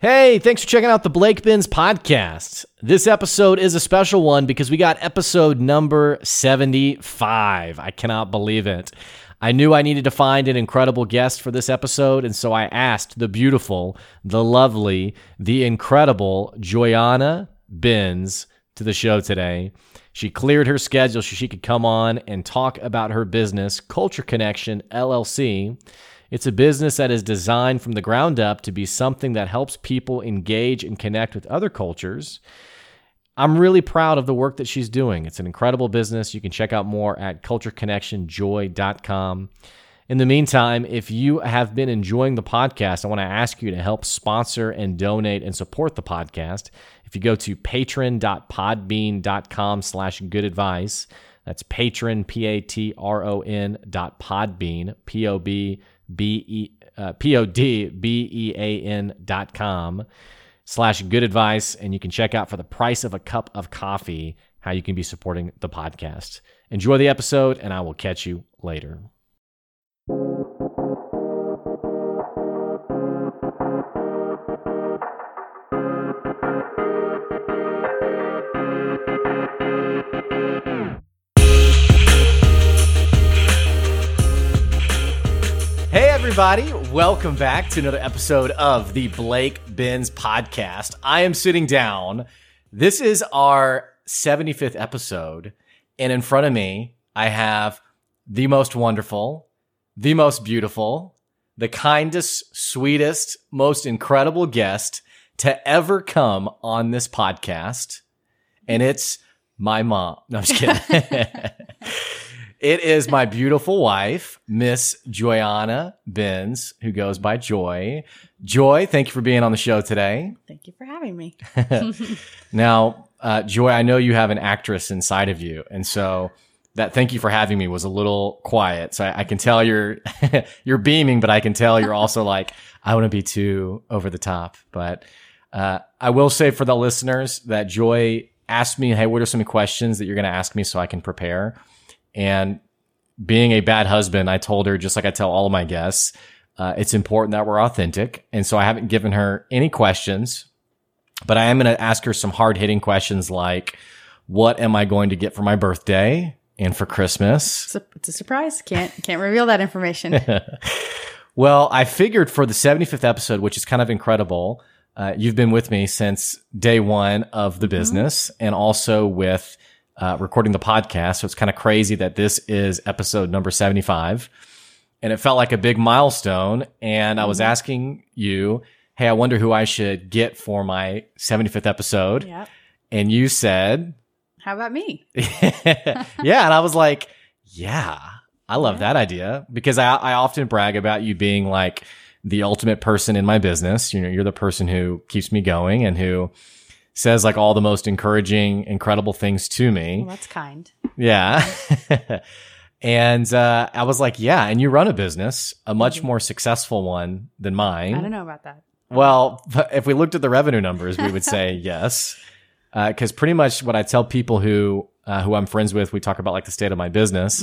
Hey, thanks for checking out the Blake Benz podcast. This episode is a special one because we got episode number 75. I cannot believe it. I knew I needed to find an incredible guest for this episode, and so I asked the beautiful, the lovely, the incredible Joyanna Benz to the show today. She cleared her schedule so she could come on and talk about her business, Culture Connection LLC. It's a business that is designed from the ground up to be something that helps people engage and connect with other cultures. I'm really proud of the work that she's doing. It's an incredible business. You can check out more at cultureconnectionjoy.com. In the meantime, if you have been enjoying the podcast, I want to ask you to help sponsor and donate and support the podcast. If you go to patron.podbean.com slash good advice, that's patron, P-A-T-R-O-N dot podbean, P-O-B B E uh, P O D B E A N dot com slash good advice. And you can check out for the price of a cup of coffee how you can be supporting the podcast. Enjoy the episode, and I will catch you later. Everybody, welcome back to another episode of the Blake Benz podcast. I am sitting down. This is our 75th episode, and in front of me, I have the most wonderful, the most beautiful, the kindest, sweetest, most incredible guest to ever come on this podcast, and it's my mom. No, I'm just kidding. It is my beautiful wife, Miss Joyanna Benz, who goes by Joy. Joy, thank you for being on the show today. Thank you for having me. Now, uh, Joy, I know you have an actress inside of you, and so that thank you for having me was a little quiet. So I, I can tell you're you're beaming, but I can tell you're also like I want to be too over the top. But uh, I will say for the listeners that Joy asked me, "Hey, what are some questions that you're going to ask me so I can prepare?" And being a bad husband, I told her, just like I tell all of my guests, uh, it's important that we're authentic. And so I haven't given her any questions, but I am going to ask her some hard hitting questions like, what am I going to get for my birthday and for Christmas? It's a, it's a surprise. Can't can't reveal that information. Well, I figured for the 75th episode, which is kind of incredible, uh, you've been with me since day one of the business and also with uh, recording the podcast. So it's kind of crazy that this is episode number 75. And it felt like a big milestone. And I was asking you, hey, I wonder who I should get for my 75th episode. yeah. And you said, How about me? yeah. And I was like, yeah, I love that idea because I, I often brag about you being like the ultimate person in my business. You know, you're the person who keeps me going and who says like all the most encouraging, incredible things to me. Well, that's kind. Yeah. and uh, I was like, yeah. And you run a business, a much more successful one than mine. I don't know about that. Well, if we looked at the revenue numbers, we would say yes. Because pretty much what I tell people who uh, who I'm friends with, we talk about like the state of my business.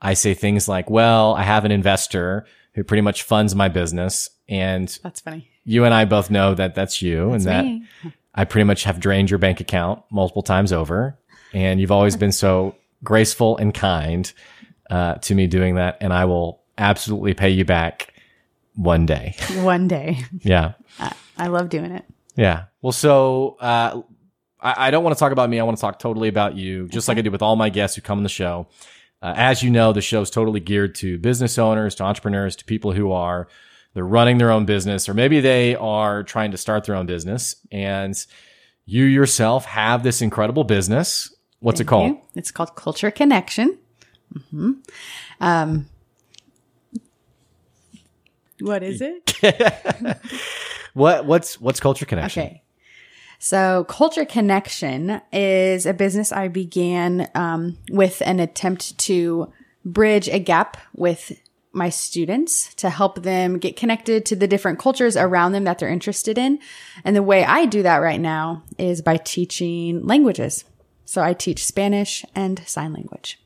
I say things like, "Well, I have an investor who pretty much funds my business, and That's funny. you and I both know that that's you, and that me. I pretty much have drained your bank account multiple times over, and you've always been so graceful and kind uh, to me doing that, and I will absolutely pay you back one day. One day. yeah." I, I love doing it. Yeah. Well, so uh, I, I don't want to talk about me. I want to talk totally about you, just like I do with all my guests who come on the show. Uh, as you know, the show is totally geared to business owners, to entrepreneurs, to people who are they're running their own business, or maybe they are trying to start their own business, and you yourself have this incredible business. What's it called? You. It's called Culture Connection. hmm Um, what is it? What what's what's Culture Connection? Okay. So, Culture Connection is a business I began um, with an attempt to bridge a gap with my students to help them get connected to the different cultures around them that they're interested in. And the way I do that right now is by teaching languages. So, I teach Spanish and sign language.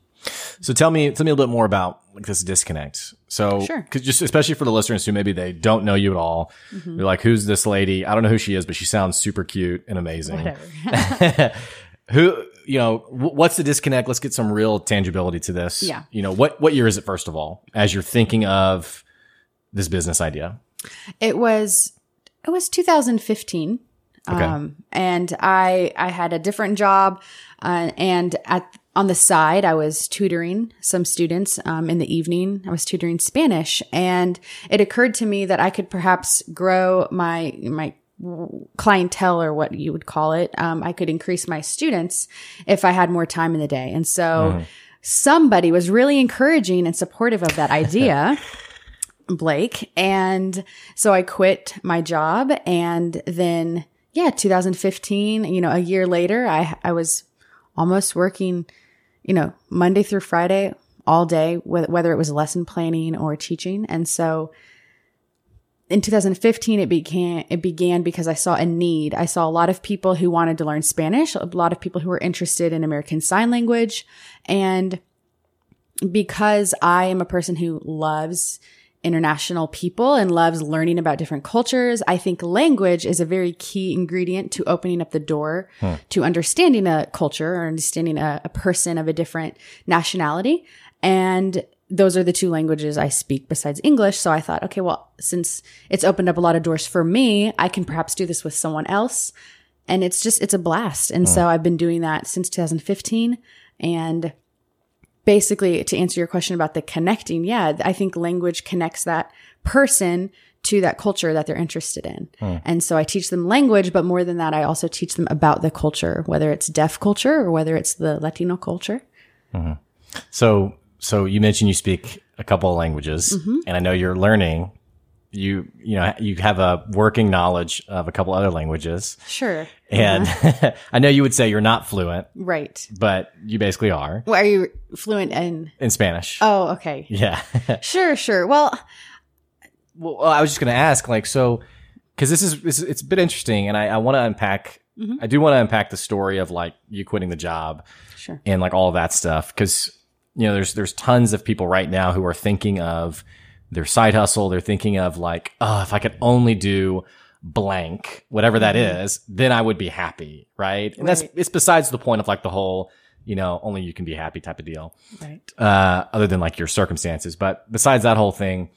So tell me, tell me a little bit more about like this disconnect. So, Sure. cause just especially for the listeners who maybe they don't know you at all, Mm-hmm. they're like, "Who's this lady?" I don't know who she is, but she sounds super cute and amazing. Who, you know, what's the disconnect? Let's get some real tangibility to this. Yeah. You know, what what year is it? First of all, as you're thinking of this business idea. It was it was 2015. Okay. Um, and I I had a different job, uh, and at on the side I was tutoring some students um, in the evening. I was tutoring Spanish, and it occurred to me that I could perhaps grow my my clientele or what you would call it. Um, I could increase my students if I had more time in the day, and so. Somebody was really encouraging and supportive of that idea. Blake. And so I quit my job and then, yeah, 2015, you know, a year later, I, I was almost working, you know, Monday through Friday all day, whether it was lesson planning or teaching. And so in 2015, it began, it began because I saw a need. I saw a lot of people who wanted to learn Spanish, a lot of people who were interested in American Sign Language. And because I am a person who loves international people and loves learning about different cultures, I think language is a very key ingredient to opening up the door hmm. to understanding a culture or understanding a, a person of a different nationality. And those are the two languages I speak besides English. So I thought, okay, well, since it's opened up a lot of doors for me, I can perhaps do this with someone else. And it's just, it's a blast. And so I've been doing that since 2015. And basically to answer your question about the connecting, yeah, I think language connects that person to that culture that they're interested in. Hmm. And so I teach them language, but more than that, I also teach them about the culture, whether it's deaf culture or whether it's the Latino culture. Mm-hmm. So, so you mentioned you speak a couple of languages, Mm-hmm. and I know you're learning. You, you know, you have a working knowledge of a couple other languages, Sure. and I know you would say you're not fluent, Right. but you basically are Well, are you fluent in? in Spanish. Oh, okay. Yeah. Sure, sure. Well, well, I was just going to ask, like, so, because this is, this is it's a bit interesting, and I, I want to unpack. I do want to unpack the story of like you quitting the job sure. and like all that stuff because you know there's there's tons of people right now who are thinking of their side hustle they're thinking of like oh if i could only do blank whatever that is then i would be happy right and that's it's besides the point of like the whole you know only you can be happy type of deal Right. uh, other than like your circumstances. But besides that whole thing,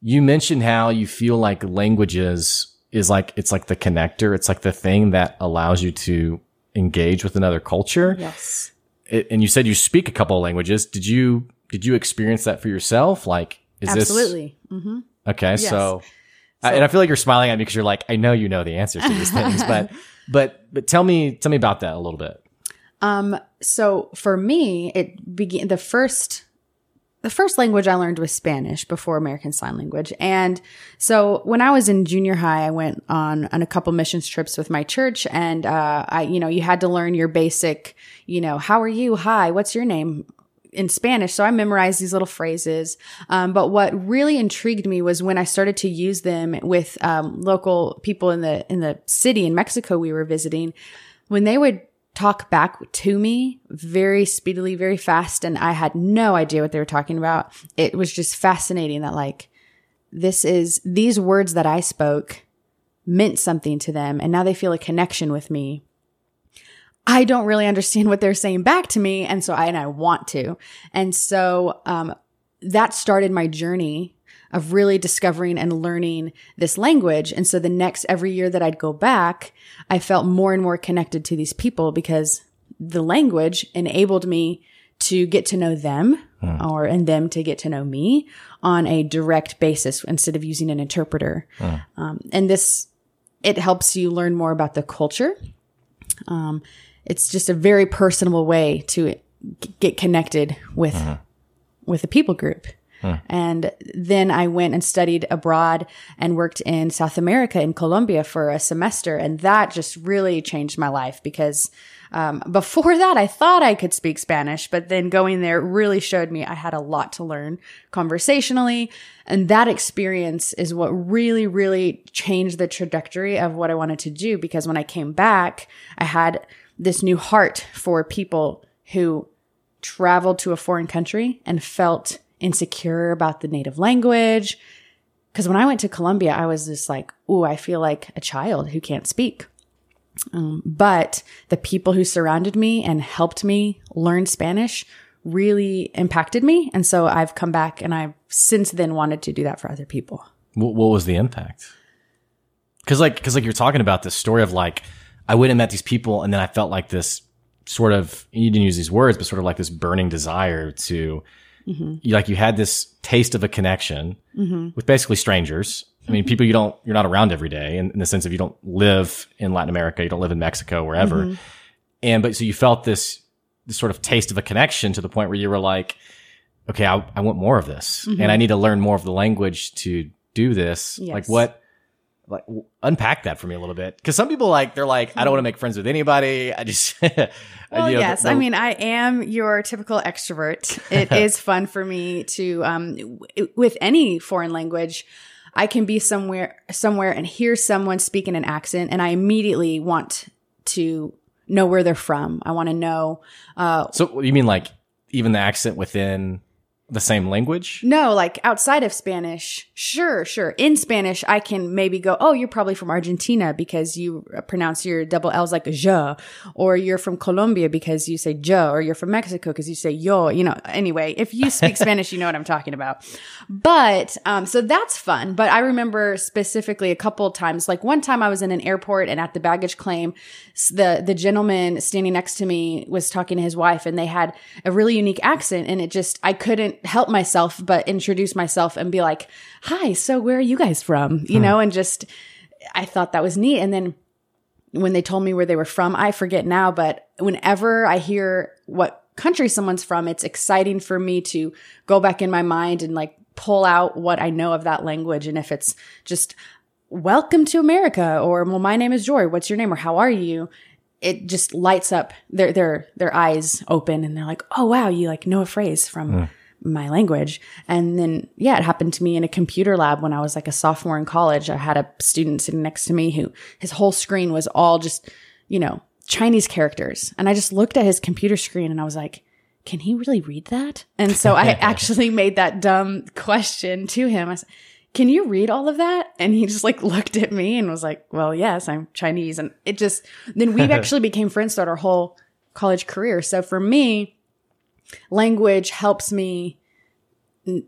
you mentioned how you feel like languages is like it's like the connector. It's like the thing that allows you to engage with another culture. Yes. And you said you speak a couple of languages. Did you did you experience that for yourself? Like, is Absolutely. mm-hmm this okay? So, I, and I feel like you're smiling at me because you're like, I know you know the answers to these things, but but but tell me tell me about that a little bit. Um, so for me, it began the first the first language I learned was Spanish before American Sign Language. And so when I was in junior high, I went on, on a couple missions trips with my church and, uh, I, you know, you had to learn your basic, you know, how are you? Hi, what's your name? in Spanish. So I memorized these little phrases. Um, but what really intrigued me was when I started to use them with um, local people in the in the city in Mexico we were visiting, when they would talk back to me very speedily, very fast, and I had no idea what they were talking about. It was just fascinating that like this is these words that I spoke meant something to them, and now they feel a connection with me. I don't really understand what they're saying back to me, and so I and I want to, and so um, that started my journey of really discovering and learning this language. And so the next every year that I'd go back, I felt more and more connected to these people because the language enabled me to get to know them or and them to get to know me on a direct basis instead of using an interpreter. Um, and this it helps you learn more about the culture. Um, it's just a very personable way to get connected with with a people group. And then I went and studied abroad and worked in South America in Colombia for a semester. And that just really changed my life because um, before that, I thought I could speak Spanish, but then going there really showed me I had a lot to learn conversationally. And that experience is what really, really changed the trajectory of what I wanted to do because when I came back, I had this new heart for people who traveled to a foreign country and felt insecure about the native language. Because when I went to Colombia, I was just like, "Ooh, I feel like a child who can't speak." Um, but the people who surrounded me and helped me learn Spanish really impacted me, and so I've come back and I've since then wanted to do that for other people. What, was the impact? Because like, because like you're talking about this story of like, I went and met these people, and then I felt like this sort of you didn't use these words, but sort of like this burning desire to, Mm-hmm. you, like you had this taste of a connection mm-hmm. with basically strangers. I mean, people you don't you're not around every day, in, in the sense of you don't live in Latin America, you don't live in Mexico, wherever, mm-hmm. and but so you felt this this sort of taste of a connection to the point where you were like, okay, I, I want more of this, and I need to learn more of the language to do this. Like what? Like w- unpack that for me a little bit, because some people like they're like, I don't want to make friends with anybody. I just, Well, you know, yes. the- I mean, I am your typical extrovert. It is fun for me to, um, w- with any foreign language, I can be somewhere, somewhere and hear someone speak in an accent and I immediately want to know where they're from. I want to know, uh, So you mean like even the accent within the same language? no, like outside of Spanish. Sure, sure. In Spanish, I can maybe go, oh, you're probably from Argentina because you pronounce your double L's like je, or you're from Colombia because you say je, or you're from Mexico because you say yo. You know, anyway, if you speak Spanish, you know what I'm talking about. But, um, so that's fun. But I remember specifically a couple of times, like one time I was in an airport and at the baggage claim, the, the gentleman standing next to me was talking to his wife and they had a really unique accent and it just, I couldn't help myself but introduce myself and be like, hi, so where are you guys from? You hmm. know, and just, I thought that was neat. And then when they told me where they were from, I forget now, but whenever I hear what country someone's from, it's exciting for me to go back in my mind and like pull out what I know of that language. And if it's just welcome to America or well, my name is Joy, what's your name or how are you? It just lights up their their their eyes open and they're like, oh wow, you like know a phrase from hmm. My language. And then, yeah, it happened to me in a computer lab when I was like a sophomore in college. I had a student sitting next to me who his whole screen was all just, you know, Chinese characters. And I just looked at his computer screen and I was like, can he really read that? And so I actually made that dumb question to him. I said, can you read all of that? And he just like looked at me and was like, well, yes, I'm Chinese. And it just, then we actually became friends throughout our whole college career. So for me, language helps me n-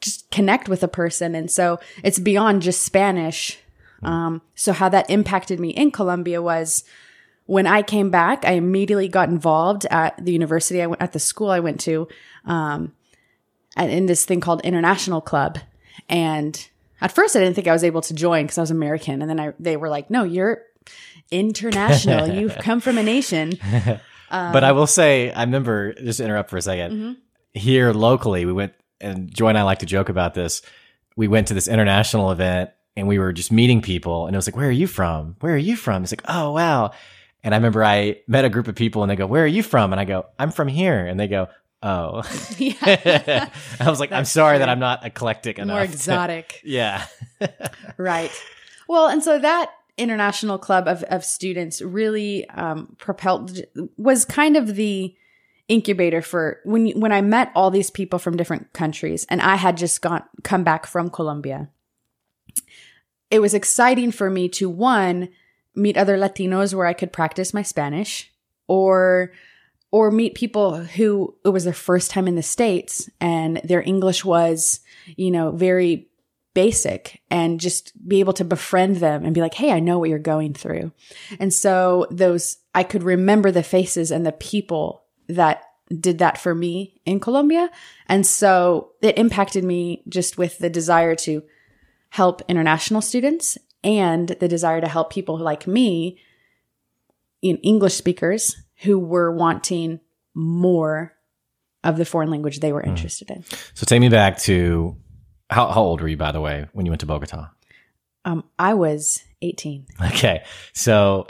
just connect with a person. And so it's beyond just Spanish. Um, so how that impacted me in Colombia was when I came back, I immediately got involved at the university I went at the school I went to, um, and in this thing called International Club. And at first I didn't think I was able to join because I was American. And then I, they were like, no, you're international. You've come from a nation. but I will say, I remember just to interrupt for a 2nd Mm-hmm. Here locally, we went and Joy and I like to joke about this. We went to this international event and we were just meeting people, and it was like, "Where are you from? Where are you from?" It's like, "Oh wow." And I remember I met a group of people, and they go, "Where are you from?" And I go, "I'm from here," and they go, "Oh." yeah. I was like, "I'm That's sorry that. I'm not eclectic enough." More to-" exotic. yeah. Right. Well, and so that international club of, of students really um, propelled was kind of the incubator for when when I met all these people from different countries, and I had just gone come back from Colombia. It was exciting for me to one meet other Latinos where I could practice my Spanish, or or meet people who it was their first time in the states and their English was, you know, very basic and just be able to befriend them and be like, Hey, I know what you're going through. And so those, I could remember the faces and the people that did that for me in Colombia. And so it impacted me just with the desire to help international students and the desire to help people like me, in English speakers who were wanting more of the foreign language they were mm. interested in. So take me back to how how old were you, by the way, when you went to Bogota? Um, I was 18. Okay, so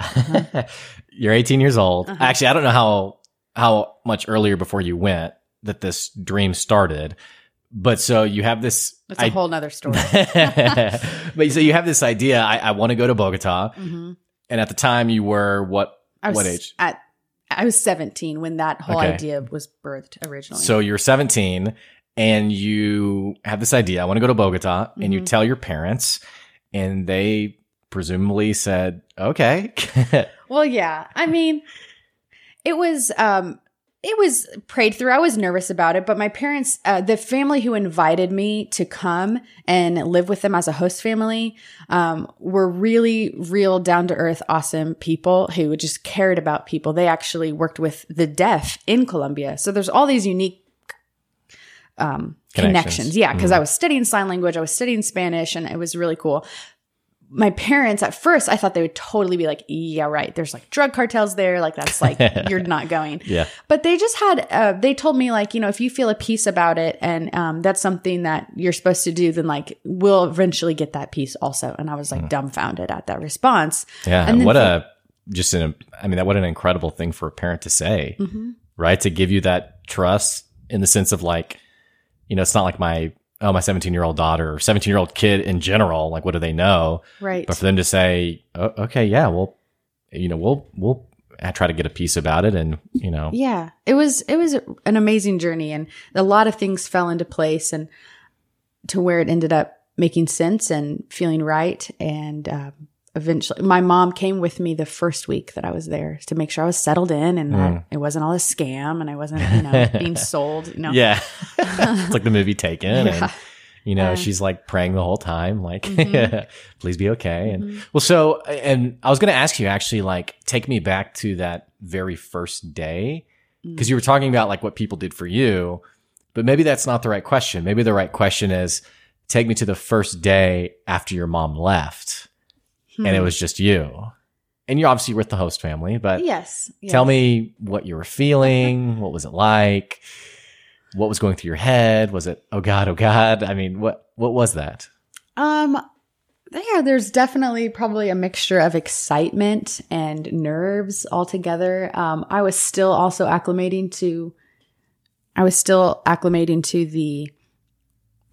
you're 18 years old. Uh-huh. Actually, I don't know how how much earlier before you went that this dream started, but so you have this. That's a whole nother story. but so you have this idea. I, I want to go to Bogota, hmm and at the time you were what? I was What age? At I was 17 when that whole Okay. idea was birthed originally. So you're 17 and you have this idea. I want to go to Bogota, and you Mhm. tell your parents, and they presumably said, "Okay." Well, yeah. I mean, it was um it was prayed through. I was nervous about it, but my parents, uh, the family who invited me to come and live with them as a host family, um, were really real, down to earth, awesome people who just cared about people. They actually worked with the deaf in Colombia, so there's all these unique um, Connections. connections. Yeah, because I was studying sign language, I was studying Spanish, and it was really cool my parents at first i thought they would totally be like yeah right there's like drug cartels there like that's like you're not going yeah. but they just had uh, they told me like you know if you feel a peace about it and um, that's something that you're supposed to do then like we'll eventually get that peace also and i was like dumbfounded at that response Yeah. And what a just an I mean, that what an incredible thing for a parent to say, Mhm. right? To give you that trust in the sense of like, you know, it's not like my oh my 17 year old daughter or 17 year old kid in general. Like, what do they know? right But for them to say, oh, okay, yeah, well, you know, we'll we'll try to get a peace about it, and you know, yeah it was it was an amazing journey and a lot of things fell into place and to where it ended up making sense and feeling right and um, eventually my mom came with me the first week that i was there to make sure i was settled in and that it wasn't all a scam and i wasn't you know being sold you know yeah, it's like the movie Taken, Yeah. and you know, she's like praying the whole time, like, Mhm. please be okay. And Mhm. well, so, and I was going to ask you actually, like, take me back to that very first day because you were talking about like what people did for you, but maybe that's not the right question. Maybe the right question is take me to the first day after your mom left and it Hmm. was just you. And you're obviously with the host family, but yes, tell me what you were feeling. what was it like? What was going through your head? Was it, oh God, oh God? I mean, what, what was that? Um, yeah, there's definitely probably a mixture of excitement and nerves altogether. Um, I was still also acclimating to, I was still acclimating to the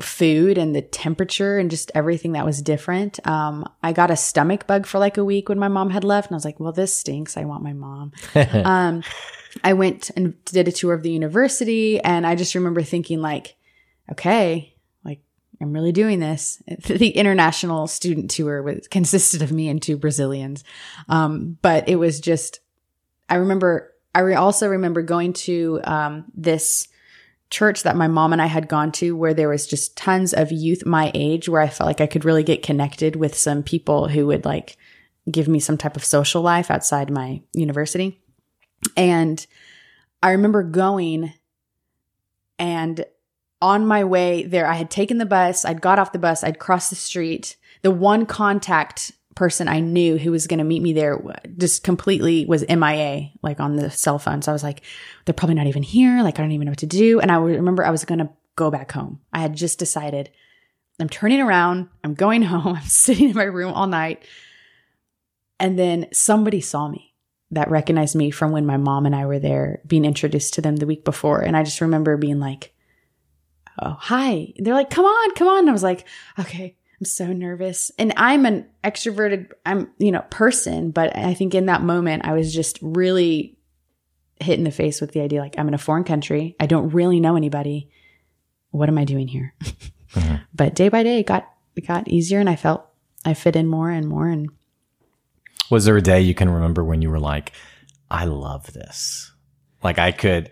food and the temperature and just everything that was different. Um, I got a stomach bug for like a week when my mom had left, and I was like, well, this stinks. I want my mom. um, I went and did a tour of the university, and I just remember thinking, like, okay, like I'm really doing this. The international student tour was consisted of me and two Brazilians, um, but it was just. I remember. I re- also remember going to um, this church that my mom and I had gone to, where there was just tons of youth my age, where I felt like I could really get connected with some people who would like give me some type of social life outside my university. And I remember going and on my way there, I had taken the bus, I'd got off the bus, I'd crossed the street. The one contact person I knew who was going to meet me there just completely was MIA, like on the cell phone. So I was like, they're probably not even here. Like, I don't even know what to do. And I remember I was going to go back home. I had just decided I'm turning around, I'm going home, I'm sitting in my room all night. And then somebody saw me that recognized me from when my mom and I were there being introduced to them the week before. And I just remember being like, oh, hi. They're like, come on, come on. And I was like, okay, I'm so nervous. And I'm an extroverted, I'm, you know, person. But I think in that moment, I was just really hit in the face with the idea like, I'm in a foreign country. I don't really know anybody. What am I doing here? Mhm. But day by day, it got, it got easier and I felt I fit in more and more. And Was there a day you can remember when you were like, I love this? Like I could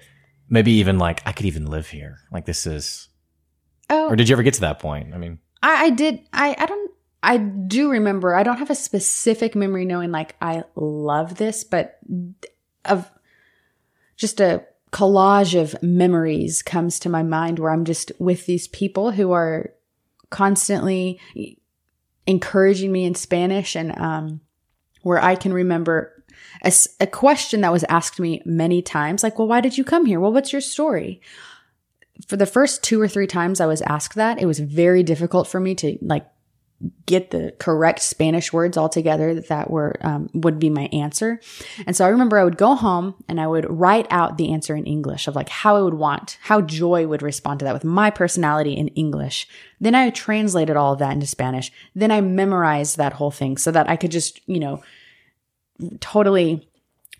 maybe even like I could even live here. Like this is oh, or did you ever get to that point? I mean, I, I did. I, I don't, I do remember. I don't have a specific memory knowing like I love this, but of just a collage of memories comes to my mind where I'm just with these people who are constantly encouraging me in Spanish and um, where I can remember a question that was asked me many times like, well, why did you come here? Well, what's your story? For the first two or three times I was asked that, it was very difficult for me to like get the correct Spanish words all altogether that were um, would be my answer. And so I remember I would go home and I would write out the answer in English of like how I would want, how Joy would respond to that with my personality in English. Then I translated all of that into Spanish. Then I memorized that whole thing so that I could just, you know, totally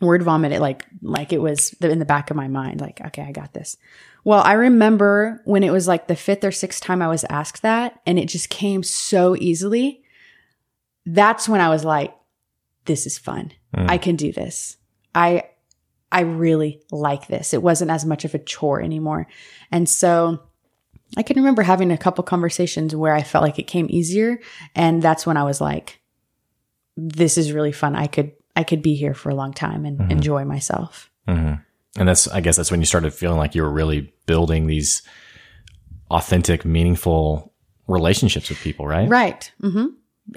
word vomit it like like it was in the back of my mind like okay i got this. Well i remember when it was like the fifth or sixth time i was asked that and it just came so easily. That's when i was like this is fun. Mm. i can do this. I i really like this. It wasn't as much of a chore anymore. And so i can remember having a couple conversations where i felt like it came easier and that's when i was like this is really fun. I could i could be here for a long time and Mhm. enjoy myself hmm And that's, I guess, that's when you started feeling like you were really building these authentic, meaningful relationships with people, right? Right. hmm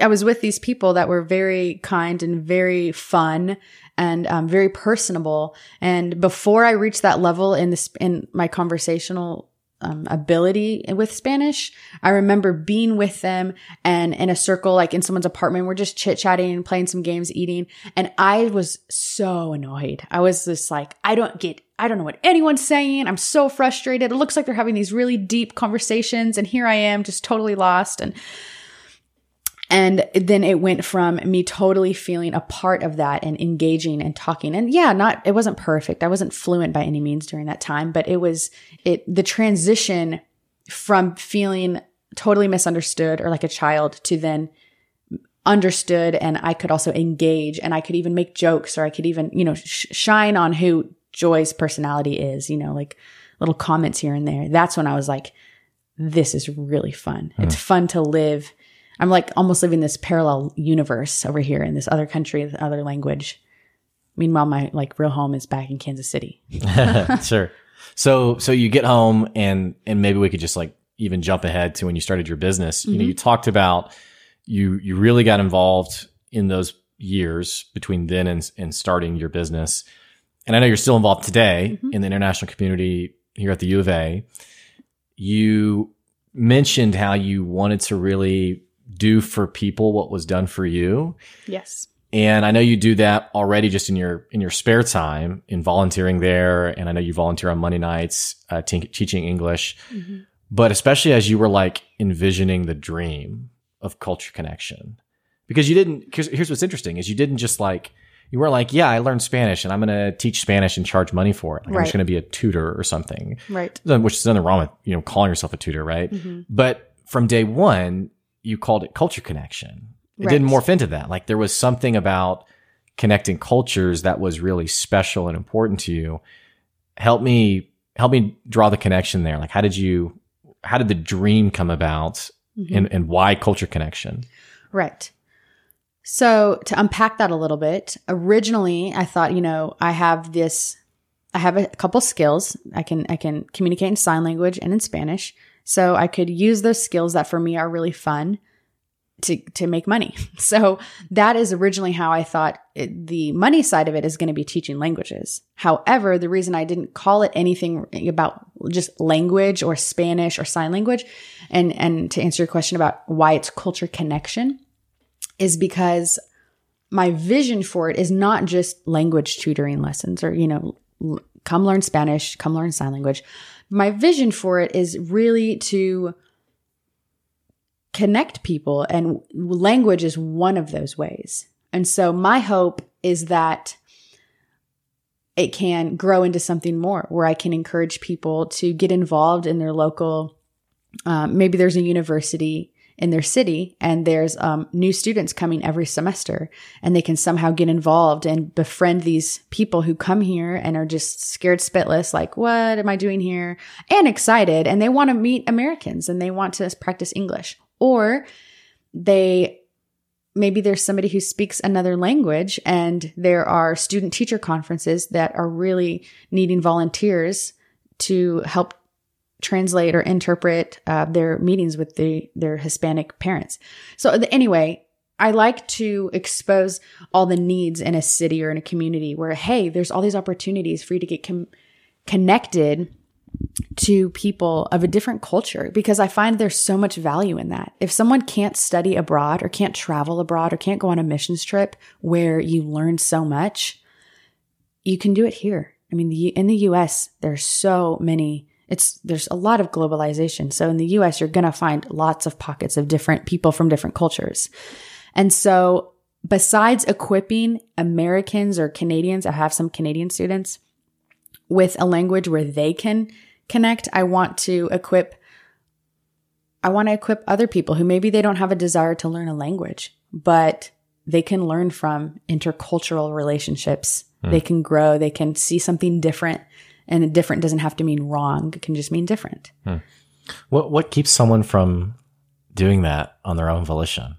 I was with these people that were very kind and very fun and um, very personable. And before I reached that level in this in my conversational um, ability with Spanish, I remember being with them and in a circle, like in someone's apartment, we're just chit chatting and playing some games, eating. And I was so annoyed. I was just like, I don't get, I don't know what anyone's saying. I'm so frustrated. It looks like they're having these really deep conversations. And here I am just totally lost. And and then it went from me totally feeling a part of that and engaging and talking. And yeah, not, it wasn't perfect. I wasn't fluent by any means during that time, but it was, it, the transition from feeling totally misunderstood or like a child to then understood and I could also engage and I could even make jokes or I could even, you know, sh- shine on who Joy's personality is, you know, like little comments here and there. That's when I was like, this is really fun. It's hmm. fun to live. I'm like almost living this parallel universe over here in this other country, this other language. Meanwhile, my like real home is back in Kansas City. sure. So, so you get home and, and maybe we could just like even jump ahead to when you started your business. You know, mm-hmm. you talked about you, you really got involved in those years between then and, and starting your business. And I know you're still involved today mm-hmm. in the international community here at the U of A. You mentioned how you wanted to really do for people what was done for you. Yes. And I know you do that already just in your in your spare time in volunteering there. And I know you volunteer on Monday nights uh, te- teaching English. But especially as you were like envisioning the dream of culture connection, because you didn't. Here's what's interesting: is you didn't just like you weren't like, yeah, I learned Spanish and I'm going to teach Spanish and charge money for it. Like I'm just going to be a tutor or something Right. which is nothing wrong with you know calling yourself a tutor, right? Mm-hmm. But from day one, you called it culture connection. It Right. didn't morph into that. Like there was something about connecting cultures that was really special and important to you. Help me help me draw the connection there. Like how did you how did the dream come about Mm-hmm. and, and why culture connection? Right. So to unpack that a little bit, originally I thought, you know, I have this, I have a couple skills. I can, I can communicate in sign language and in Spanish. So I could use those skills that for me are really fun to, to make money. So that is originally how I thought it, the money side of it is going to be teaching languages. However, the reason I didn't call it anything about just language or Spanish or sign language and, and to answer your question about why it's culture connection is because my vision for it is not just language tutoring lessons or, you know, come learn Spanish, come learn sign language. My vision for it is really to connect people, and language is one of those ways. And so my hope is that it can grow into something more where I can encourage people to get involved in their local. Um, maybe there's a university in their city and there's um, new students coming every semester and they can somehow get involved and befriend these people who come here and are just scared spitless like what am i doing here? and excited and they want to meet americans and they want to practice english. Or they maybe there's somebody who speaks another language and there are student teacher conferences that are really needing volunteers to help translate or interpret uh, their meetings with the their Hispanic parents. So anyway, I like to expose all the needs in a city or in a community where hey, there's all these opportunities for you to get com- connected to people of a different culture because I find there's so much value in that. If someone can't study abroad or can't travel abroad or can't go on a missions trip where you learn so much, you can do it here. I mean, the, in the US, there's so many it's there's a lot of globalization. So in the US, you're going to find lots of pockets of different people from different cultures. And so besides equipping Americans or Canadians, I have some Canadian students with a language where they can connect. I want to equip I want to equip other people who maybe they don't have a desire to learn a language, but they can learn from intercultural relationships. Mm. They can grow, they can see something different, and different doesn't have to mean wrong. It can just mean different. Mm. What what keeps someone from doing that on their own volition?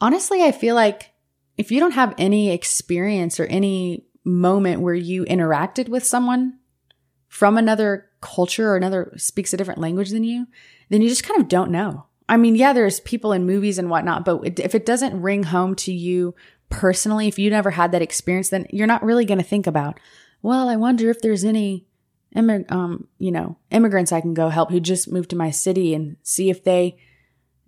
Honestly, I feel like if you don't have any experience or any moment where you interacted with someone from another culture or another speaks a different language than you, then you just kind of don't know. I mean, yeah, there's people in movies and whatnot, but if it doesn't ring home to you personally, if you never had that experience, then you're not really going to think about, well, I wonder if there's any, immig- um, you know, immigrants I can go help who just moved to my city and see if they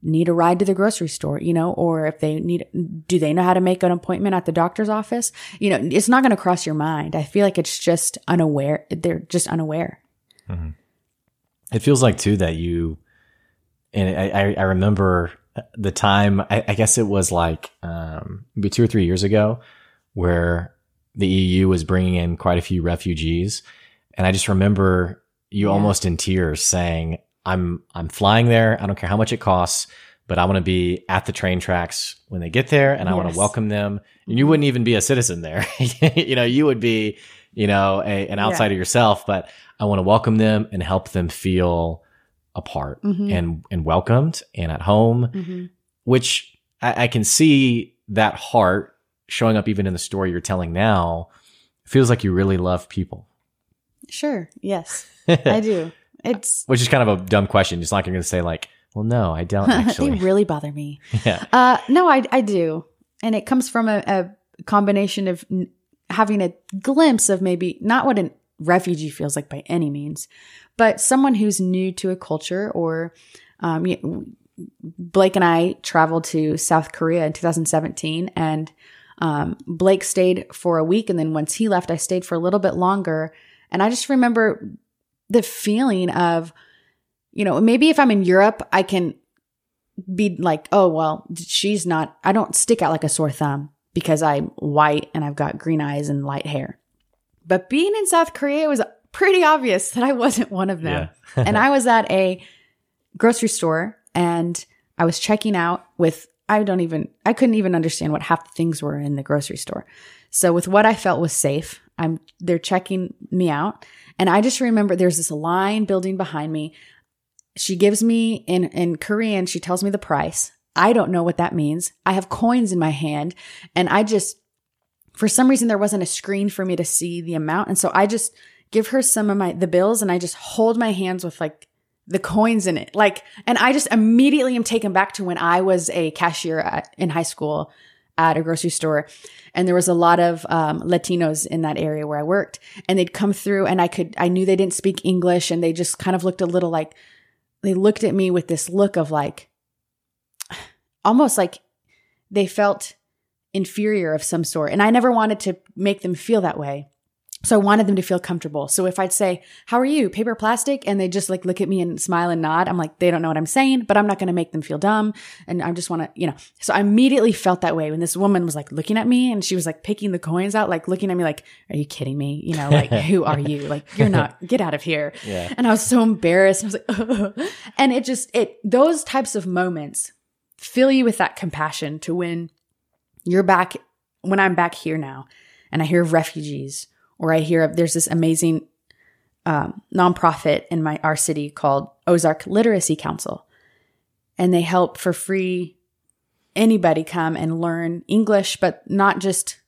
need a ride to the grocery store, you know, or if they need, do they know how to make an appointment at the doctor's office? You know, it's not going to cross your mind. I feel like it's just unaware. They're just unaware. Mm-hmm. It feels like too that you, and I, I remember the time, I, I guess it was like, um, maybe two or three years ago where the EU was bringing in quite a few refugees. And I just remember you yeah. almost in tears saying, I'm I'm flying there. I don't care how much it costs, but I want to be at the train tracks when they get there, and yes. I want to welcome them. And you wouldn't even be a citizen there. you know, you would be, you know, a, an outsider yeah. yourself. But I want to welcome them and help them feel a part mm-hmm. and and welcomed and at home, mm-hmm. which I, I can see that heart showing up even in the story you're telling now. feels like you really love people. Sure. Yes, I do. It's which is kind of a dumb question. It's like you're going to say like, "Well, no, I don't." Actually, they really bother me. Yeah. Uh, no, I I do, and it comes from a, a combination of n- having a glimpse of maybe not what a refugee feels like by any means, but someone who's new to a culture or. Um, Blake and I traveled to South Korea in 2017 and um, Blake stayed for a week. And then once he left, I stayed for a little bit longer. And I just remember the feeling of, you know, maybe if I'm in Europe, I can be like, oh, well, she's not, I don't stick out like a sore thumb because I'm white and I've got green eyes and light hair. But being in South Korea, it was pretty obvious that I wasn't one of them. Yeah. and I was at a grocery store and I was checking out with, I don't even, I couldn't even understand what half the things were in the grocery store. So with what I felt was safe, I'm, they're checking me out and I just remember there's this line building behind me. She gives me in, in Korean, she tells me the price. I don't know what that means. I have coins in my hand and I just, for some reason, there wasn't a screen for me to see the amount. And so I just give her some of my, the bills and I just hold my hands with like the coins in it. Like, and I just immediately am taken back to when I was a cashier at, in high school at a grocery store and there was a lot of um, Latinos in that area where I worked, and they'd come through, and I could I knew they didn't speak English, and they just kind of looked a little like they looked at me with this look of like almost like they felt inferior of some sort, and I never wanted to make them feel that way. So I wanted them to feel comfortable. So if I'd say, how are you? Paper plastic? And they just like look at me and smile and nod. I'm like, they don't know what I'm saying, but I'm not going to make them feel dumb. And I just want to, you know, so I immediately felt that way when this woman was like looking at me and she was like picking the coins out, like looking at me like, are you kidding me? You know, like, who are you? Like, you're not, get out of here. Yeah. And I was so embarrassed. I was like, Ugh. and it just, it, those types of moments fill you with that compassion to when you're back, when I'm back here now and I hear refugees or I hear of there's this amazing um, nonprofit in my our city called Ozark Literacy Council, and they help for free anybody come and learn English, but not just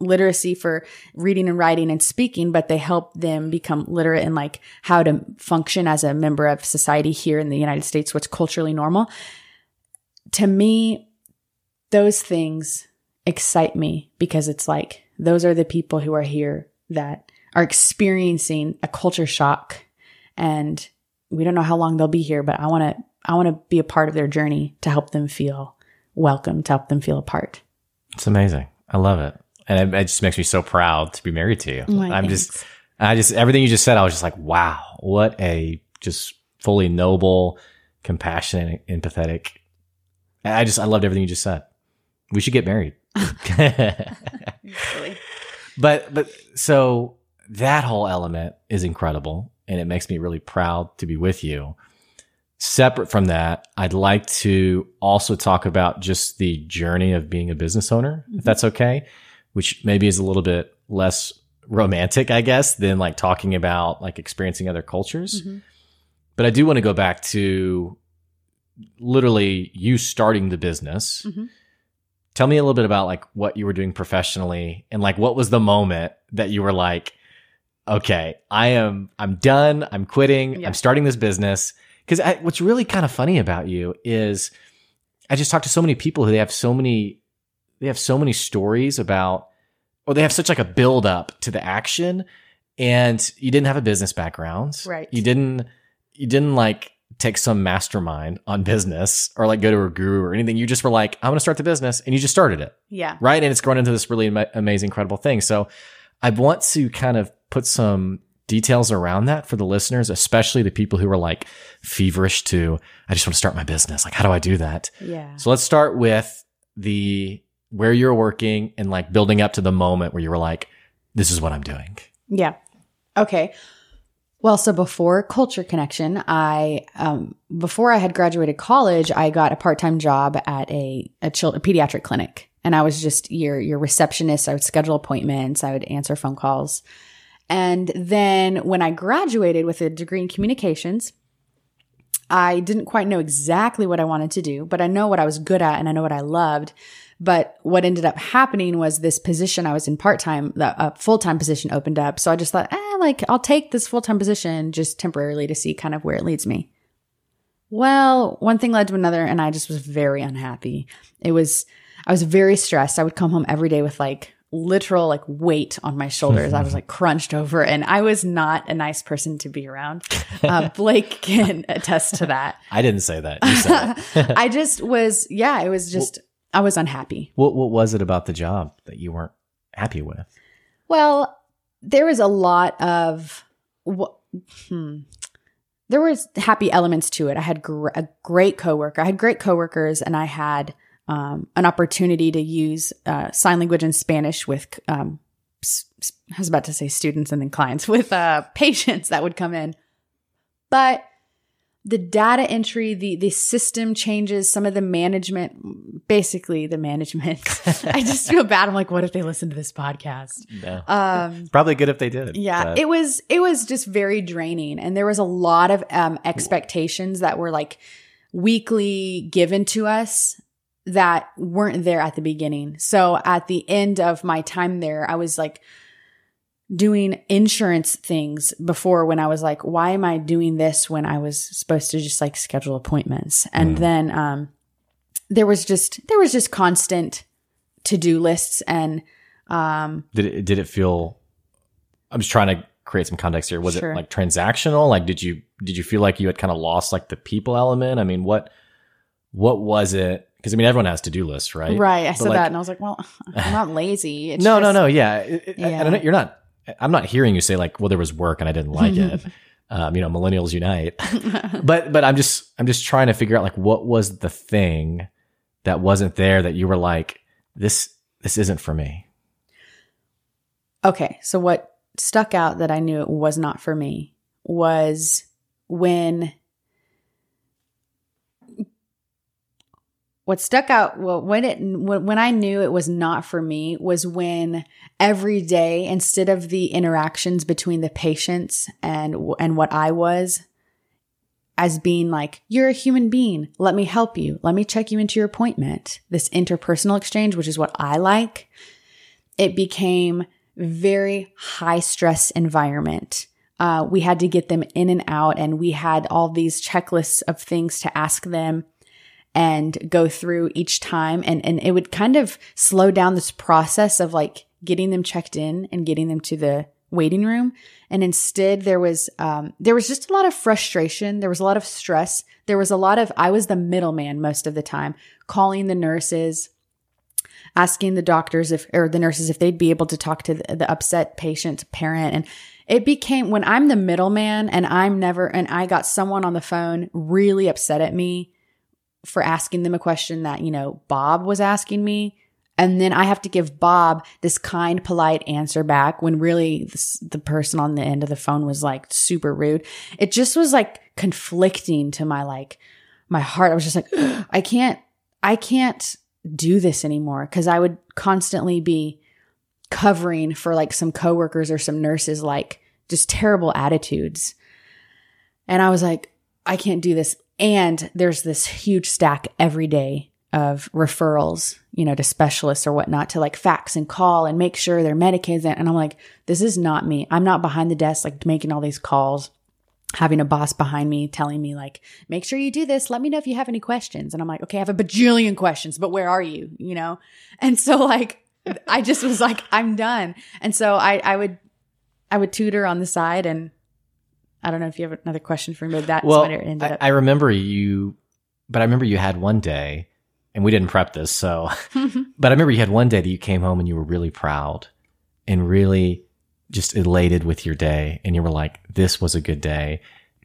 literacy for reading and writing and speaking, but they help them become literate in like how to function as a member of society here in the United States, what's culturally normal. To me, those things excite me because it's like those are the people who are here that are experiencing a culture shock and we don't know how long they'll be here, but I want to I want to be a part of their journey to help them feel welcome, to help them feel a part. It's amazing. I love it. And it, it just makes me so proud to be married to you. My I'm thanks. just I just everything you just said, I was just like, wow, what a just fully noble, compassionate, empathetic. I just I loved everything you just said. We should get married. But but so that whole element is incredible and it makes me really proud to be with you. Separate from that, I'd like to also talk about just the journey of being a business owner, if that's okay, which maybe is a little bit less romantic, I guess, than like talking about like experiencing other cultures. Mhm. But I do want to go back to literally you starting the business. Mhm. Tell me a little bit about like what you were doing professionally and like what was the moment that you were like, okay, I am, I'm done. I'm quitting. Yeah. I'm starting this business. Cause I, what's really kind of funny about you is I just talk to so many people who they have so many, they have so many stories about, or they have such like a build up to the action and you didn't have a business background. Right. You didn't, you didn't like take some mastermind on business or like go to a guru or anything. You just were like, I'm going to start the business and you just started it. Yeah. Right. And it's grown into this really ama- amazing, incredible thing. So I want to kind of put some details around that for the listeners, especially the people who are like feverish to, I just want to start my business. Like, how do I do that? Yeah. So let's start with the where you're working and like building up to the moment where you were like, this is what I'm doing. Yeah. Okay. Well, so before Culture Connection, I um, before I had graduated college, I got a part time job at a a, chil- a pediatric clinic, and I was just your your receptionist. I would schedule appointments, I would answer phone calls, and then when I graduated with a degree in communications, I didn't quite know exactly what I wanted to do, but I know what I was good at and I know what I loved. But what ended up happening was this position I was in part time, the uh, full time position opened up. So I just thought, eh, like I'll take this full time position just temporarily to see kind of where it leads me. Well, one thing led to another, and I just was very unhappy. It was, I was very stressed. I would come home every day with like literal like weight on my shoulders. I was like crunched over, and I was not a nice person to be around. Uh, Blake can attest to that. I didn't say that. Said. I just was, yeah, it was just, I was unhappy. what, what was it about the job that you weren't happy with? Well, there was a lot of, wh- hmm, there was happy elements to it. I had gr- a great coworker. I had great coworkers, and I had um, an opportunity to use uh, sign language and Spanish with. Um, I was about to say students and then clients with uh, patients that would come in, but the data entry, the the system changes, some of the management, basically the management. I just feel bad. I'm like, what if they listen to this podcast? No. Um, Probably good if they did. yeah, but- it was it was just very draining, and there was a lot of um, expectations that were like weekly given to us that weren't there at the beginning. So at the end of my time there, I was like doing insurance things before when I was like, why am I doing this when I was supposed to just like schedule appointments? And Mm. then um there was just there was just constant to-do lists and um did it, did it feel, I'm just trying to create some context here. Was Sure. it like transactional? Like, did you, did you feel like you had kind of lost like the people element? I mean, what, what was it? Cause I mean, everyone has to-do lists, right? Right. I But, said like- that and I was like, well, I'm not lazy. It's no, no, just- no. Yeah. It- it- I- I Yeah. you're not, I'm not hearing you say like, well, there was work and I didn't like it. Um, you know, millennials unite. but, but I'm just, I'm just trying to figure out like, what was the thing that wasn't there that you were like, this, this isn't for me. Okay. So what stuck out that I knew it was not for me was when what stuck out well when it when, I knew it was not for me was when every day instead of the interactions between the patients and and what I was as being like you're a human being. Let me help you. Let me check you into your appointment. This interpersonal exchange which is what I like it became very high stress environment. Uh, we had to get them in and out, and we had all these checklists of things to ask them and go through each time. And, and it would kind of slow down this process of like getting them checked in and getting them to the waiting room. And instead there was, um, there was just a lot of frustration. There was a lot of stress. There was a lot of, I was the middleman most of the time, calling the nurses, asking the doctors if or the nurses if they'd be able to talk to the, the upset patient parent and it became when i'm the middleman and i'm never and i got someone on the phone really upset at me for asking them a question that, you know, Bob was asking me. And then I have to give Bob this kind, polite answer back when really this, the person on the end of the phone was like super rude. It just was like conflicting to my like, my heart. I was just like, I can't, I can't do this anymore because I would constantly be covering for like some coworkers or some nurses, like just terrible attitudes. And I was like, I can't do this. And there's this huge stack every day of referrals, you know, to specialists or whatnot to like fax and call and make sure they're medicated. And I'm like, this is not me. I'm not behind the desk, like making all these calls, having a boss behind me telling me, like, make sure you do this. Let me know if you have any questions. And I'm like, okay, I have a bajillion questions, but where are you? You know? And so like, I just was like, I'm done. And so I, I would, I would tutor on the side and I don't know if you have another question for me, but that's well, what it ended I, up. I remember you, but I remember you had one day, and we didn't prep this, so. but I remember you had one day that you came home and you were really proud and really just elated with your day, and you were like, "This was a good day."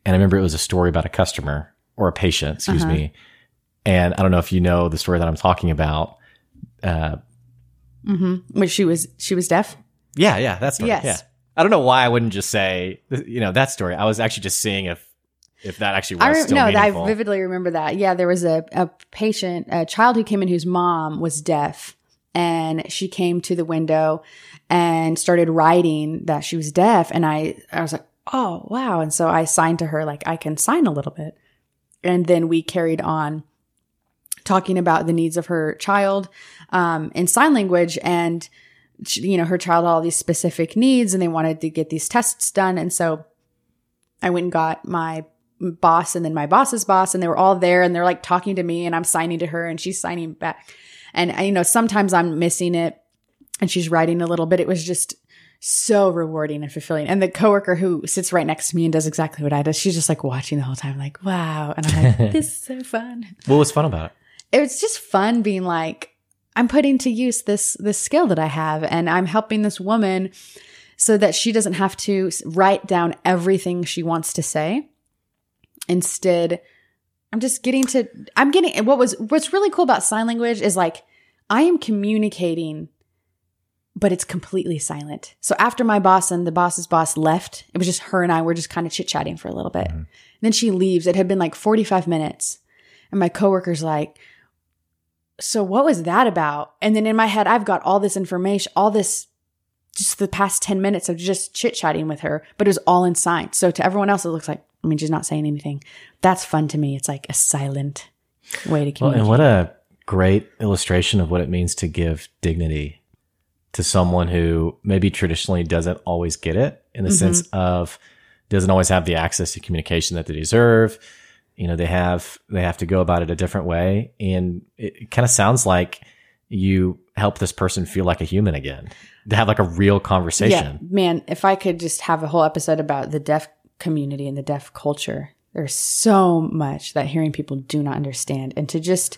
And I remember it was a story about a customer or a patient, excuse Uh-huh. me. And I don't know if you know the story that I'm talking about. Uh, mm-hmm. Which she was, she was deaf. yeah, yeah, that's. Yes. Yeah. I don't know why I wouldn't just say, you know, that story. I was actually just seeing if if that actually was I re- still no, meaningful. I vividly remember that. Yeah, there was a, a patient, a child who came in whose mom was deaf, and she came to the window and started writing that she was deaf, and I I was like, oh wow, and so I signed to her like I can sign a little bit, and then we carried on talking about the needs of her child um, in sign language and she- you know her child had all these specific needs and they wanted to get these tests done. And so i went and got my boss and then my boss's boss and they were all there and they're like talking to me and i'm signing to her and she's signing back. And I, you know sometimes i'm missing it and she's writing a little bit it was just so rewarding and fulfilling. And the coworker who sits right next to me and does exactly what i do she's just like watching the whole time like wow. And i'm like this is so fun. What was fun about it? it was just fun being like i'm putting to use this this skill that i have and i'm helping this woman so that she doesn't have to write down everything she wants to say. Instead i'm just getting to i'm getting what was what's really cool about sign language is like i am communicating but it's completely silent. So after my boss and the boss's boss left it was just her and i were just kind of chit-chatting for a little bit. And then she leaves. It had been like 45 minutes. And my coworker's like so what was that about? And then in my head, I've got all this information, all this, just the past 10 minutes of just chit chatting with her, but it was all in sign. So to everyone else, it looks like, I mean, she's not saying anything. That's fun to me. It's like a silent way to Well, communicate. and what a great illustration of what it means to give dignity to someone who maybe traditionally doesn't always get it in the Mm-hmm. sense of doesn't always have the access to communication that they deserve. You know, they have they have to go about it a different way, and it, kind of sounds like you help this person feel like a human again, to have like a real conversation yeah, conversation. man, if I could just have a whole episode about the deaf community and the deaf culture, there's so much that hearing people do not understand. And to just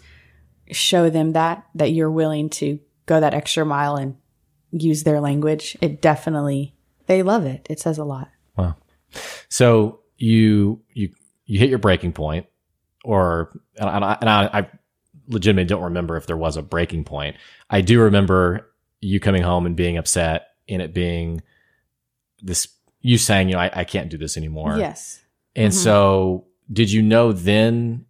show them that, that you're willing to go that extra mile and use their language, it definitely, they love it. It says a lot. Wow. So you you you hit your breaking point, or and I, and I, I legitimately don't remember if there was a breaking point. I do remember you coming home and being upset, and it being this you saying, you know, I, I can't do this anymore. Yes. And Mhm. so, did you know then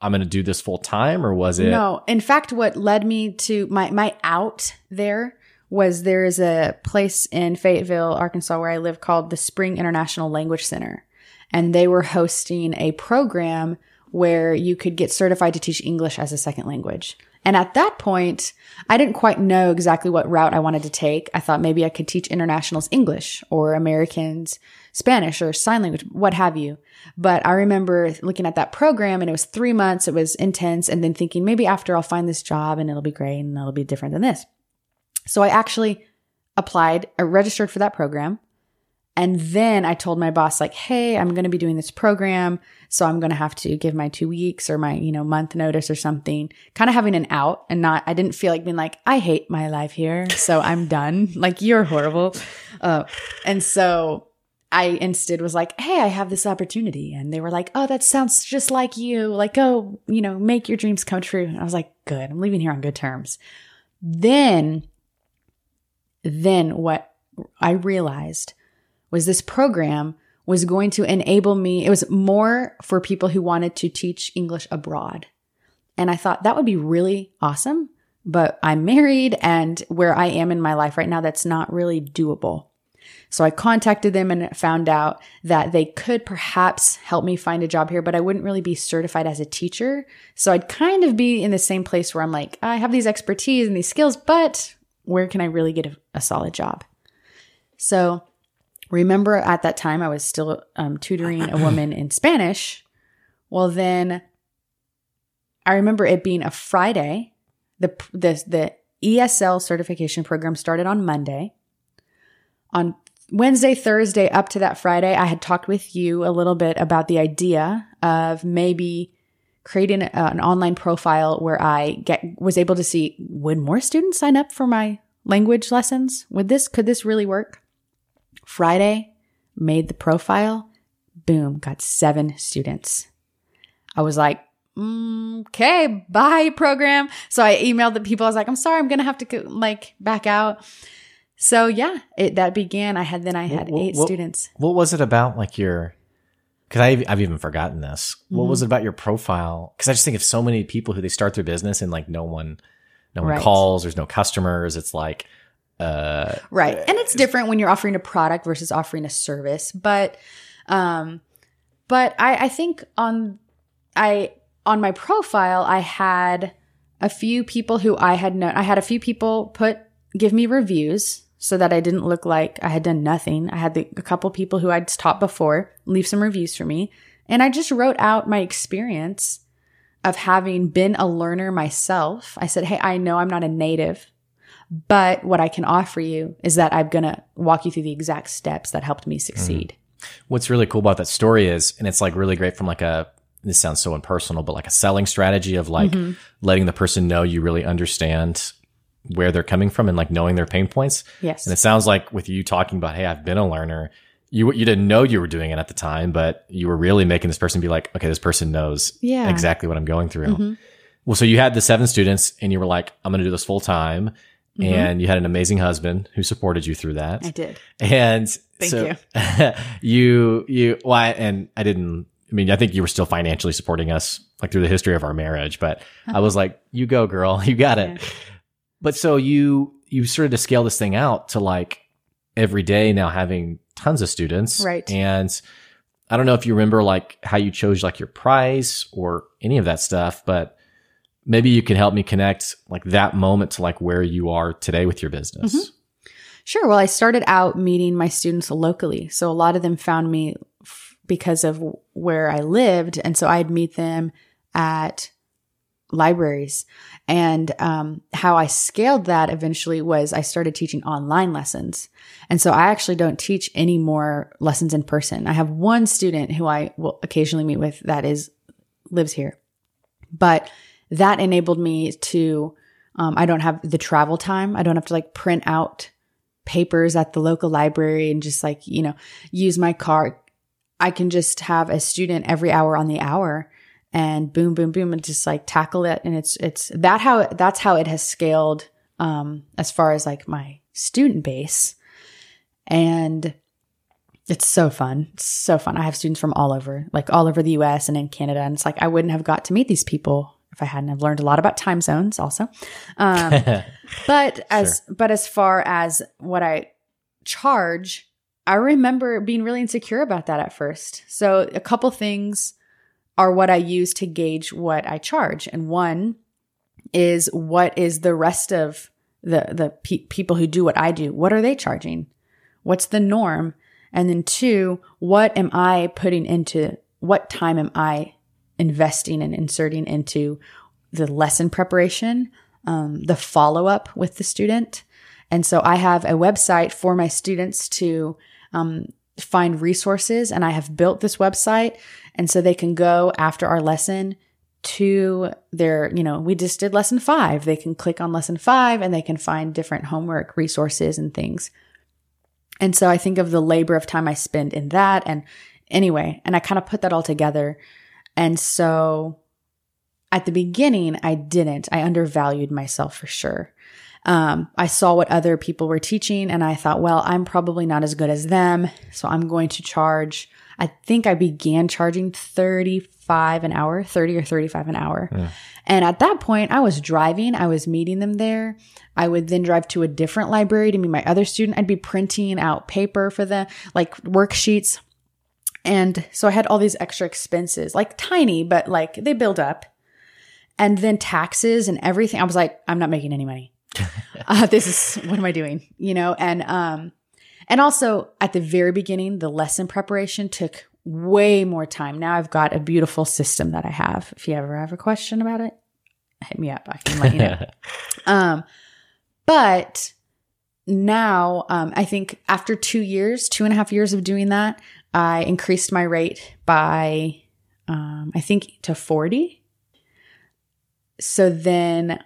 I'm going to do this full time, or was it? No. In fact, what led me to my, my out there was there is a place in Fayetteville, Arkansas, where I live called the Spring International Language Center. And they were hosting a program where you could get certified to teach English as a second language. And at that point, I didn't quite know exactly what route I wanted to take. I thought maybe I could teach internationals English or Americans Spanish or sign language, what have you. But I remember looking at that program and it was three months. It was intense. And then thinking maybe after I'll find this job and it'll be great and it'll be different than this. So I actually applied, I registered for that program. And then I told my boss, like, hey, I'm going to be doing this program. So I'm going to have to give my two weeks or my, you know, month notice or something, kind of having an out and not, I didn't feel like being like, I hate my life here. So I'm done. like, you're horrible. Uh, and so I instead was like, Hey, I have this opportunity. And they were like, Oh, that sounds just like you. Like, oh, you know, make your dreams come true. And I was like, Good. I'm leaving here on good terms. Then, then what I realized was this program was going to enable me. It was more for people who wanted to teach English abroad. And I thought that would be really awesome. But I'm married and where I am in my life right now, that's not really doable. So I contacted them and found out that they could perhaps help me find a job here, but I wouldn't really be certified as a teacher. So I'd kind of be in the same place where I'm like, I have these expertise and these skills, but where can I really get a, a solid job? So remember at that time I was still um, tutoring a woman in Spanish. Well, then I remember it being a Friday. The the the ESL certification program started on Monday. On Wednesday, Thursday, up to that Friday, I had talked with you a little bit about the idea of maybe creating a, an online profile where I get was able to see would more students sign up for my language lessons? Would this could this really work? Friday, made the profile, boom, got seven students. I was like, mm, okay, bye program. So I emailed the people. I was like, I'm sorry, I'm going to have to like back out. So yeah, it, that began. I had, then I had What- eight what- students. What was it about like your because I've, I've even forgotten this. What Mm-hmm. was it about your profile? Because I just think of so many people who they start their business and like no one, no one Right. calls. There's no customers. It's like, uh, Right. And it's different when you're offering a product versus offering a service. But um but I, I think on I on my profile I had a few people who I had known I had a few people put give me reviews so that I didn't look like I had done nothing. I had the, a couple people who I'd taught before leave some reviews for me. And I just wrote out my experience of having been a learner myself. I said, Hey, I know I'm not a native, but what I can offer you is that I'm going to walk you through the exact steps that helped me succeed. what's really cool about that story is, and it's like really great from like a, this sounds so impersonal, but like a selling strategy of like Mm-hmm. letting the person know you really understand where they're coming from and like knowing their pain points. Yes. And it sounds like with you talking about, hey, I've been a learner, you you didn't know you were doing it at the time, but you were really making this person be like, okay, this person knows Yeah. Mm-hmm. exactly what I'm going through. Well, so you had the seven students, and you were like, I'm going to do this full time, and you had an amazing husband who supported you through that. Mm-hmm. I did. And Thank so you you why and I didn't I mean I think you were still financially supporting us like through the history of our marriage, but I was like, you go girl, you got it. But so you you started to scale this thing out to like every day now having tons of students. Right. And I don't know if you remember like how you chose like your price or any of that stuff, but maybe you can help me connect like that moment to like where you are today with your business. Mm-hmm. Sure. Well, I started out meeting my students locally. So a lot of them found me f- because of where I lived. And so I'd meet them at libraries. And um, how I scaled that eventually was I started teaching online lessons. And so I actually don't teach any more lessons in person. I have one student who I will occasionally meet with that is lives here. But that enabled me to um, I don't have the travel time. I don't have to like print out papers at the local library and just like, you know, use my car. I can just have a student every hour on the hour and boom, boom, boom, and just like tackle it. And it's, it's that how, that's how it has scaled, um, as far as like my student base. And it's so fun. It's so fun. I have students from all over, like all over the US and in Canada. And it's like, I wouldn't have got to meet these people if I hadn't have learned a lot about time zones also. Um, but as but as far as what I charge, I remember being really insecure about that at first. So a couple things are what I use to gauge what I charge, and one is what is the rest of the the pe- people who do what I do? What are they charging? What's the norm? And then two, what am I putting into? What time am I investing and inserting into the lesson preparation? um, the follow up with the student. And so I have a website for my students to um, find resources, and I have built this website. And so they can go after our lesson to their, you know, we just did lesson five. They can click on lesson five and they can find different homework resources and things. And so I think of the labor of time I spend in that. And anyway, and I kind of put that all together. And so at the beginning, I didn't. I undervalued myself for sure. Um, I saw what other people were teaching and I thought, well, I'm probably not as good as them. So I'm going to charge, I think I began charging 35 an hour, 30 or 35 an hour. Yeah. And at that point, I was driving, I was meeting them there. I would then drive to a different library to meet my other student. I'd be printing out paper for them, like worksheets. And so I had all these extra expenses, like tiny, but like they build up. And then taxes and everything. I was like, I'm not making any money. uh, this is what am I doing? You know, and um, and also at the very beginning, the lesson preparation took way more time. Now I've got a beautiful system that I have. If you ever have a question about it, hit me up. I can let you know. um, but now um, I think after two years, two and a half years of doing that, I increased my rate by um, I think to forty. So then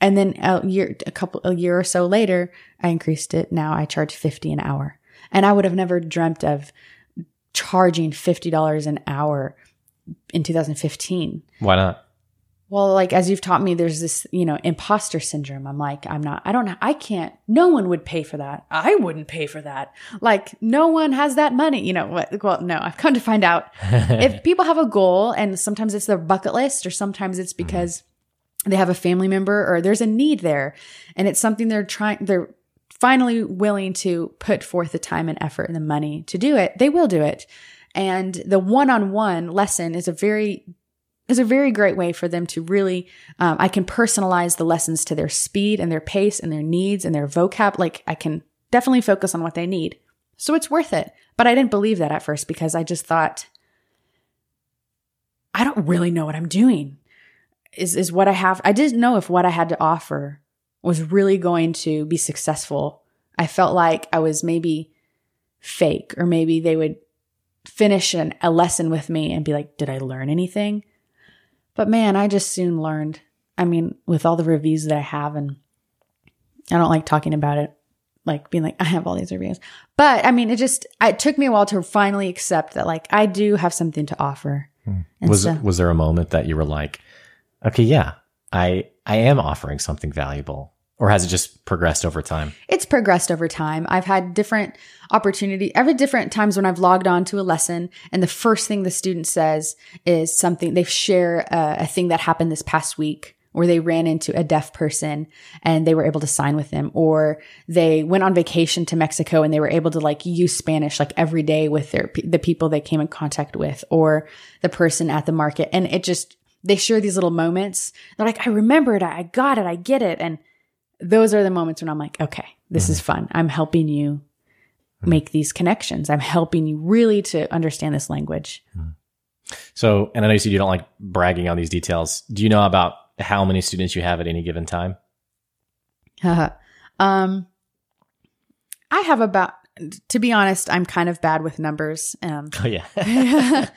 and then a year, a couple, a year or so later, I increased it. Now I charge 50 an hour. And I would have never dreamt of charging $50 an hour in 2015. Why not? Well, like as you've taught me, there's this, you know, imposter syndrome. I'm like, I'm not, I don't know, I can't, no one would pay for that. I wouldn't pay for that. Like, no one has that money, you know, what, well, no, I've come to find out if people have a goal and sometimes it's their bucket list or sometimes it's mm-hmm. because they have a family member or there's a need there and it's something they're trying they're finally willing to put forth the time and effort and the money to do it they will do it and the one-on-one lesson is a very is a very great way for them to really um, i can personalize the lessons to their speed and their pace and their needs and their vocab like i can definitely focus on what they need so it's worth it but i didn't believe that at first because i just thought i don't really know what i'm doing is is what I have. I didn't know if what I had to offer was really going to be successful. I felt like I was maybe fake, or maybe they would finish an, a lesson with me and be like, "Did I learn anything?" But man, I just soon learned. I mean, with all the reviews that I have, and I don't like talking about it, like being like, I have all these reviews. But I mean, it just it took me a while to finally accept that, like, I do have something to offer. Hmm. Was so, was there a moment that you were like, okay, yeah, I I am offering something valuable. Or has it just progressed over time? It's progressed over time. I've had different opportunity, every different times when I've logged on to a lesson and the first thing the student says is something, they share a, a thing that happened this past week or they ran into a deaf person and they were able to sign with them or they went on vacation to Mexico and they were able to like use Spanish like every day with their the people they came in contact with or the person at the market and it just they share these little moments. They're like, I remember it. I got it. I get it. And those are the moments when I'm like, okay, this mm-hmm. is fun. I'm helping you mm-hmm. make these connections. I'm helping you really to understand this language. Mm-hmm. So, and I know you said you don't like bragging on these details. Do you know about how many students you have at any given time? um, I have about, to be honest, I'm kind of bad with numbers. Um, oh yeah.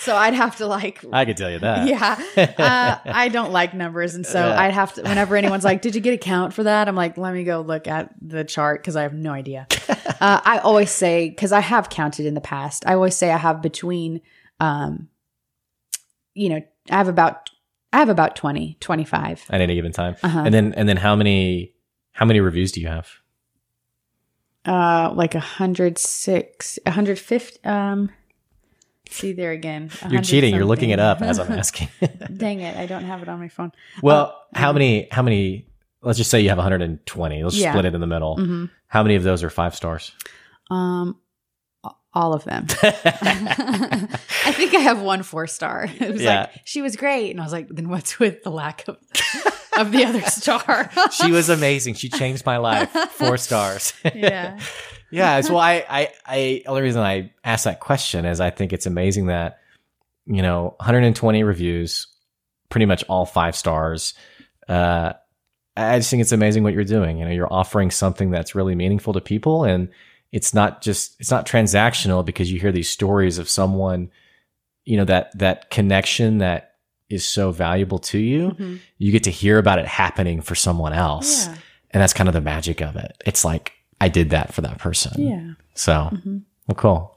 So I'd have to like. I could tell you that. Yeah. Uh, I don't like numbers. And so yeah. I'd have to, whenever anyone's like, did you get a count for that? I'm like, let me go look at the chart because I have no idea. uh, I always say, because I have counted in the past, I always say I have between, um, you know, I have about, I have about 20, 25 at any given time. Uh-huh. And then, and then how many, how many reviews do you have? Uh, like a hundred six, a hundred fifty, um, See there again. You're cheating. Something. You're looking it up as I'm asking. Dang it! I don't have it on my phone. Well, oh, how many? How many? Let's just say you have 120. Let's yeah. split it in the middle. Mm-hmm. How many of those are five stars? Um, all of them. I think I have one four star. It was yeah. like she was great, and I was like, then what's with the lack of of the other star? she was amazing. She changed my life. Four stars. yeah yeah. So I, I, I, only reason I asked that question is I think it's amazing that, you know, 120 reviews, pretty much all five stars. Uh, I just think it's amazing what you're doing. You know, you're offering something that's really meaningful to people and it's not just, it's not transactional because you hear these stories of someone, you know, that, that connection that is so valuable to you. Mm-hmm. You get to hear about it happening for someone else. Yeah. And that's kind of the magic of it. It's like, I did that for that person. Yeah. So, well, cool.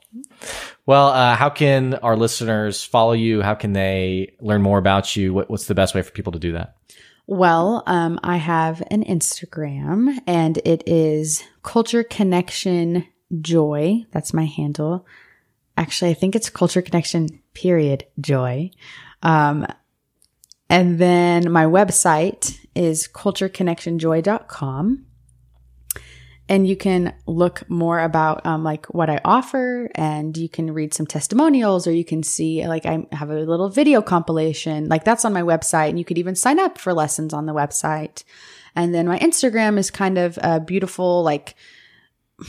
Well, uh, how can our listeners follow you? How can they learn more about you? What, what's the best way for people to do that? Well, um, I have an Instagram and it is Culture Connection Joy. That's my handle. Actually, I think it's Culture Connection period joy. Um, and then my website is cultureconnectionjoy.com. And you can look more about um, like what I offer, and you can read some testimonials, or you can see like I have a little video compilation, like that's on my website, and you could even sign up for lessons on the website. And then my Instagram is kind of a beautiful, like,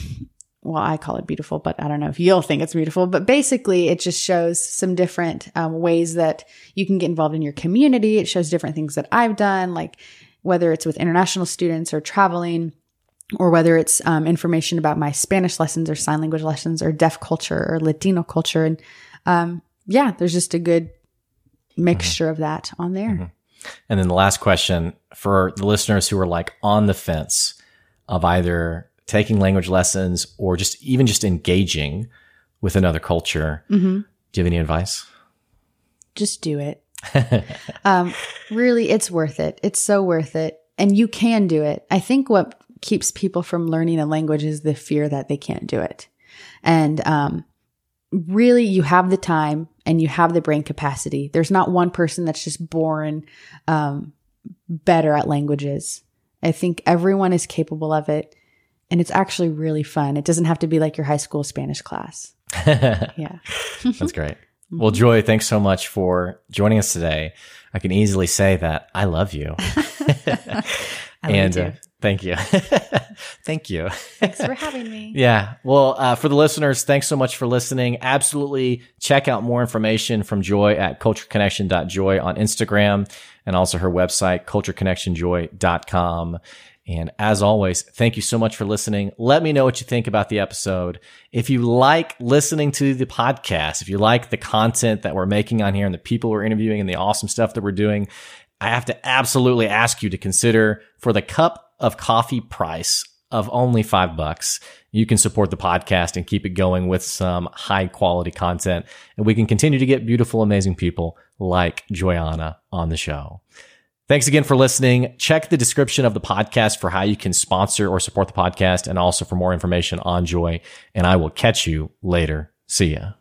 well, I call it beautiful, but I don't know if you'll think it's beautiful. But basically, it just shows some different um, ways that you can get involved in your community. It shows different things that I've done, like whether it's with international students or traveling or whether it's um, information about my Spanish lessons or sign language lessons or deaf culture or Latino culture. And um, yeah, there's just a good mixture of that on there. And then the last question for the listeners who are like on the fence of either taking language lessons or just even just engaging with another culture. Do you have any advice? Just do it. um, really, it's worth it. It's so worth it. And you can do it. I think what keeps people from learning a language is the fear that they can't do it. And um, really, you have the time and you have the brain capacity. There's not one person that's just born um, better at languages. I think everyone is capable of it. And it's actually really fun. It doesn't have to be like your high school Spanish class. yeah. That's great. Well, Joy, thanks so much for joining us today. I can easily say that I love you. and uh, thank you. thank you. Thanks for having me. Yeah. Well, uh, for the listeners, thanks so much for listening. Absolutely check out more information from Joy at cultureconnection.joy on Instagram and also her website, cultureconnectionjoy.com. And as always, thank you so much for listening. Let me know what you think about the episode. If you like listening to the podcast, if you like the content that we're making on here and the people we're interviewing and the awesome stuff that we're doing, I have to absolutely ask you to consider for the cup of coffee price of only five bucks, you can support the podcast and keep it going with some high quality content. And we can continue to get beautiful, amazing people like Joyanna on the show. Thanks again for listening. Check the description of the podcast for how you can sponsor or support the podcast and also for more information on Joy. And I will catch you later. See ya.